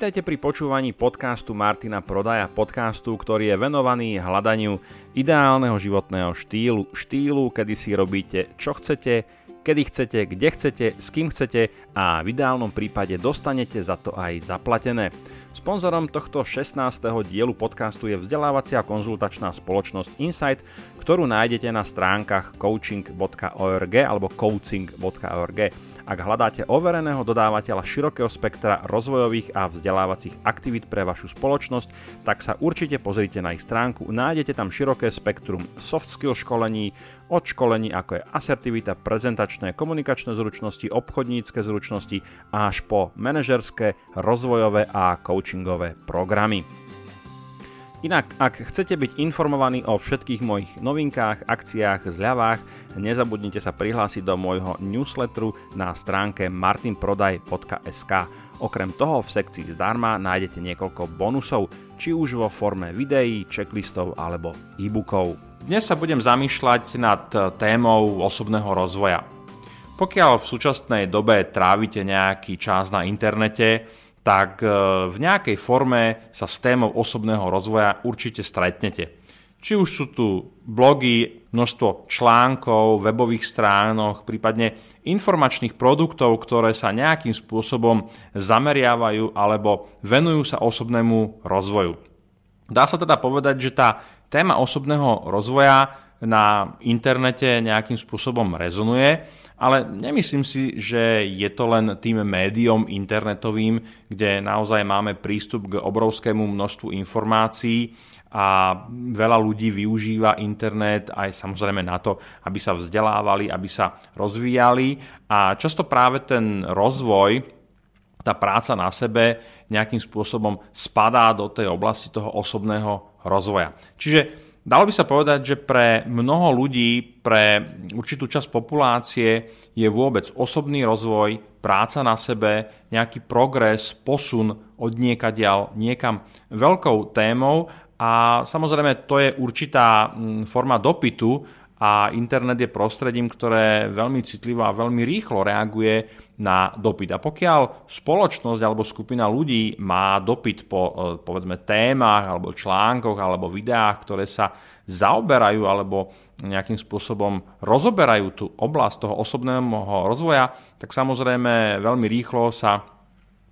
Vítajte pri počúvaní podcastu Martina Prodaja, podcastu, ktorý je venovaný hľadaniu ideálneho životného štýlu, štýlu, kedy si robíte čo chcete, kedy chcete, kde chcete, s kým chcete a v ideálnom prípade dostanete za to aj zaplatené. Sponzorom tohto 16. dielu podcastu je vzdelávacia konzultačná spoločnosť Insight, ktorú nájdete na stránkach coaching.org alebo coaching.org. Ak hľadáte overeného dodávateľa širokého spektra rozvojových a vzdelávacích aktivít pre vašu spoločnosť, tak sa určite pozrite na ich stránku. Nájdete tam široké spektrum soft skill školení, od školení ako je asertivita, prezentačné, komunikačné zručnosti, obchodnícke zručnosti až po manažerské, rozvojové a coachingové programy. Inak, ak chcete byť informovaní o všetkých mojich novinkách, akciách, zľavách, nezabudnite sa prihlásiť do môjho newsletteru na stránke martinprodaj.sk. Okrem toho v sekcii zdarma nájdete niekoľko bonusov, či už vo forme videí, checklistov alebo e-bookov. Dnes sa budem zamýšľať nad témou osobného rozvoja. Pokiaľ v súčasnej dobe trávite nejaký čas na internete, tak e, v nejakej forme sa s témou osobného rozvoja určite stretnete. Či už sú tu blogy, množstvo článkov, webových stránok, prípadne informačných produktov, ktoré sa nejakým spôsobom zameriavajú alebo venujú sa osobnému rozvoju. Dá sa teda povedať, že tá téma osobného rozvoja na internete nejakým spôsobom rezonuje ale nemyslím si, že je to len tým médiom internetovým, kde naozaj máme prístup k obrovskému množstvu informácií a veľa ľudí využíva internet aj samozrejme na to, aby sa vzdelávali, aby sa rozvíjali a často práve ten rozvoj, tá práca na sebe nejakým spôsobom spadá do tej oblasti toho osobného rozvoja. Čiže Dalo by sa povedať, že pre mnoho ľudí, pre určitú časť populácie je vôbec osobný rozvoj, práca na sebe, nejaký progres, posun od niekadiaľ niekam veľkou témou. A samozrejme to je určitá mm, forma dopytu a internet je prostredím, ktoré veľmi citlivo a veľmi rýchlo reaguje na dopyt. A pokiaľ spoločnosť alebo skupina ľudí má dopyt po e, povedzme témach alebo článkoch alebo videách, ktoré sa zaoberajú alebo nejakým spôsobom rozoberajú tú oblasť toho osobného rozvoja, tak samozrejme veľmi rýchlo sa e,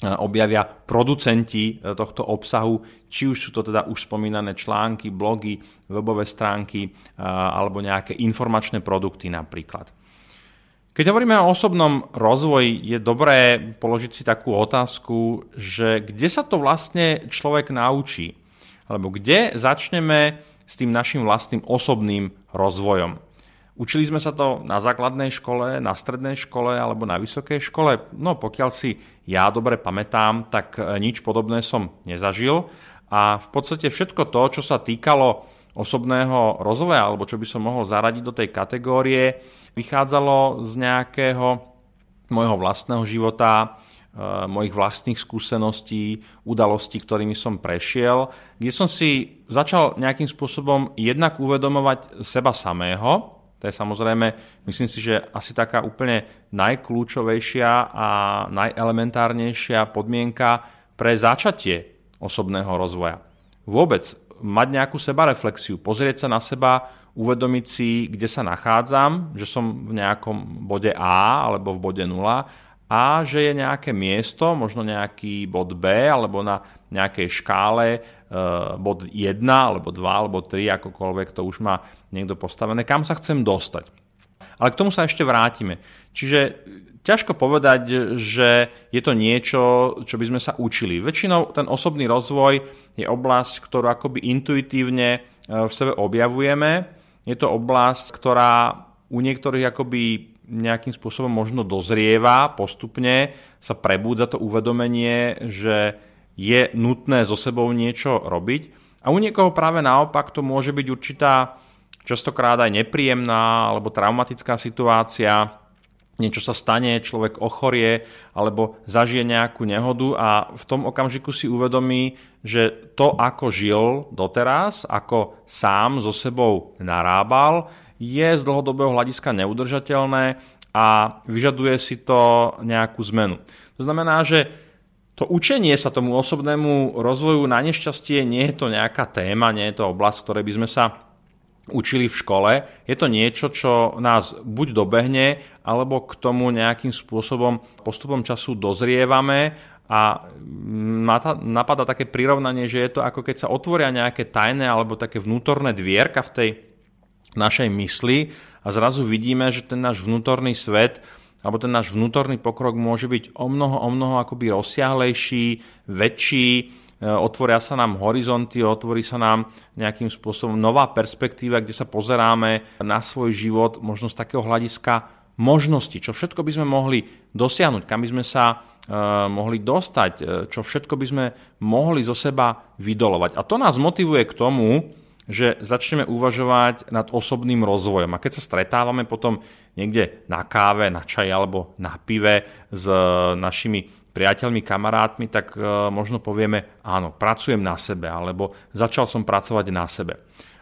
objavia producenti e, tohto obsahu, či už sú to teda už spomínané články, blogy, webové stránky alebo nejaké informačné produkty napríklad. Keď hovoríme o osobnom rozvoji, je dobré položiť si takú otázku, že kde sa to vlastne človek naučí? Alebo kde začneme s tým našim vlastným osobným rozvojom? Učili sme sa to na základnej škole, na strednej škole alebo na vysokej škole? No pokiaľ si ja dobre pamätám, tak nič podobné som nezažil. A v podstate všetko to, čo sa týkalo osobného rozvoja, alebo čo by som mohol zaradiť do tej kategórie, vychádzalo z nejakého môjho vlastného života, e, mojich vlastných skúseností, udalostí, ktorými som prešiel, kde som si začal nejakým spôsobom jednak uvedomovať seba samého, to je samozrejme, myslím si, že asi taká úplne najkľúčovejšia a najelementárnejšia podmienka pre začatie osobného rozvoja. Vôbec mať nejakú sebareflexiu, pozrieť sa na seba, uvedomiť si, kde sa nachádzam, že som v nejakom bode A alebo v bode 0 a že je nejaké miesto, možno nejaký bod B alebo na nejakej škále e, bod 1 alebo 2 alebo 3, akokoľvek to už má niekto postavené, kam sa chcem dostať. Ale k tomu sa ešte vrátime. Čiže ťažko povedať, že je to niečo, čo by sme sa učili. Väčšinou ten osobný rozvoj je oblasť, ktorú akoby intuitívne e, v sebe objavujeme. Je to oblasť, ktorá u niektorých akoby nejakým spôsobom možno dozrieva, postupne sa prebúdza to uvedomenie, že je nutné so sebou niečo robiť. A u niekoho práve naopak to môže byť určitá častokrát aj nepríjemná alebo traumatická situácia, niečo sa stane, človek ochorie alebo zažije nejakú nehodu a v tom okamžiku si uvedomí, že to, ako žil doteraz, ako sám so sebou narábal, je z dlhodobého hľadiska neudržateľné a vyžaduje si to nejakú zmenu. To znamená, že to učenie sa tomu osobnému rozvoju na nešťastie nie je to nejaká téma, nie je to oblasť, ktorej by sme sa učili v škole. Je to niečo, čo nás buď dobehne, alebo k tomu nejakým spôsobom postupom času dozrievame a napadá také prirovnanie, že je to ako keď sa otvoria nejaké tajné alebo také vnútorné dvierka v tej našej mysli a zrazu vidíme, že ten náš vnútorný svet alebo ten náš vnútorný pokrok môže byť o mnoho, o mnoho akoby rozsiahlejší, väčší, otvoria sa nám horizonty, otvorí sa nám nejakým spôsobom nová perspektíva, kde sa pozeráme na svoj život možno z takého hľadiska možnosti, čo všetko by sme mohli dosiahnuť, kam by sme sa uh, mohli dostať, e, čo všetko by sme mohli zo seba vydolovať. A to nás motivuje k tomu, že začneme uvažovať nad osobným rozvojom. A keď sa stretávame potom niekde na káve, na čaj alebo na pive s našimi priateľmi, kamarátmi, tak e, možno povieme, áno, pracujem na sebe, alebo začal som pracovať na sebe.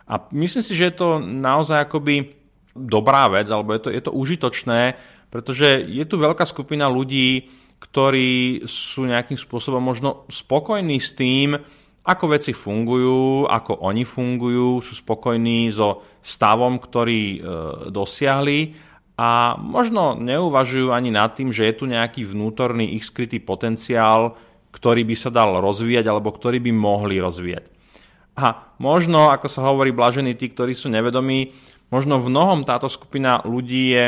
A myslím si, že je to naozaj akoby dobrá vec, alebo je to, je to užitočné, pretože je tu veľká skupina ľudí, ktorí sú nejakým spôsobom možno spokojní s tým, ako veci fungujú, ako oni fungujú, sú spokojní so stavom, ktorý e, dosiahli a možno neuvažujú ani nad tým, že je tu nejaký vnútorný ich skrytý potenciál, ktorý by sa dal rozvíjať alebo ktorý by mohli rozvíjať. A možno, ako sa hovorí, blažení tí, ktorí sú nevedomí, možno v mnohom táto skupina ľudí je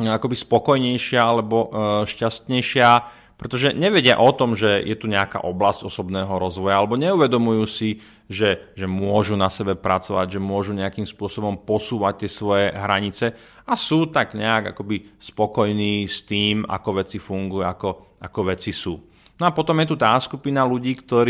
akoby spokojnejšia alebo e, šťastnejšia, pretože nevedia o tom, že je tu nejaká oblasť osobného rozvoja, alebo neuvedomujú si, že, že môžu na sebe pracovať, že môžu nejakým spôsobom posúvať tie svoje hranice a sú tak nejak akoby spokojní s tým, ako veci fungujú, ako, ako veci sú. No a potom je tu tá skupina ľudí, ktorí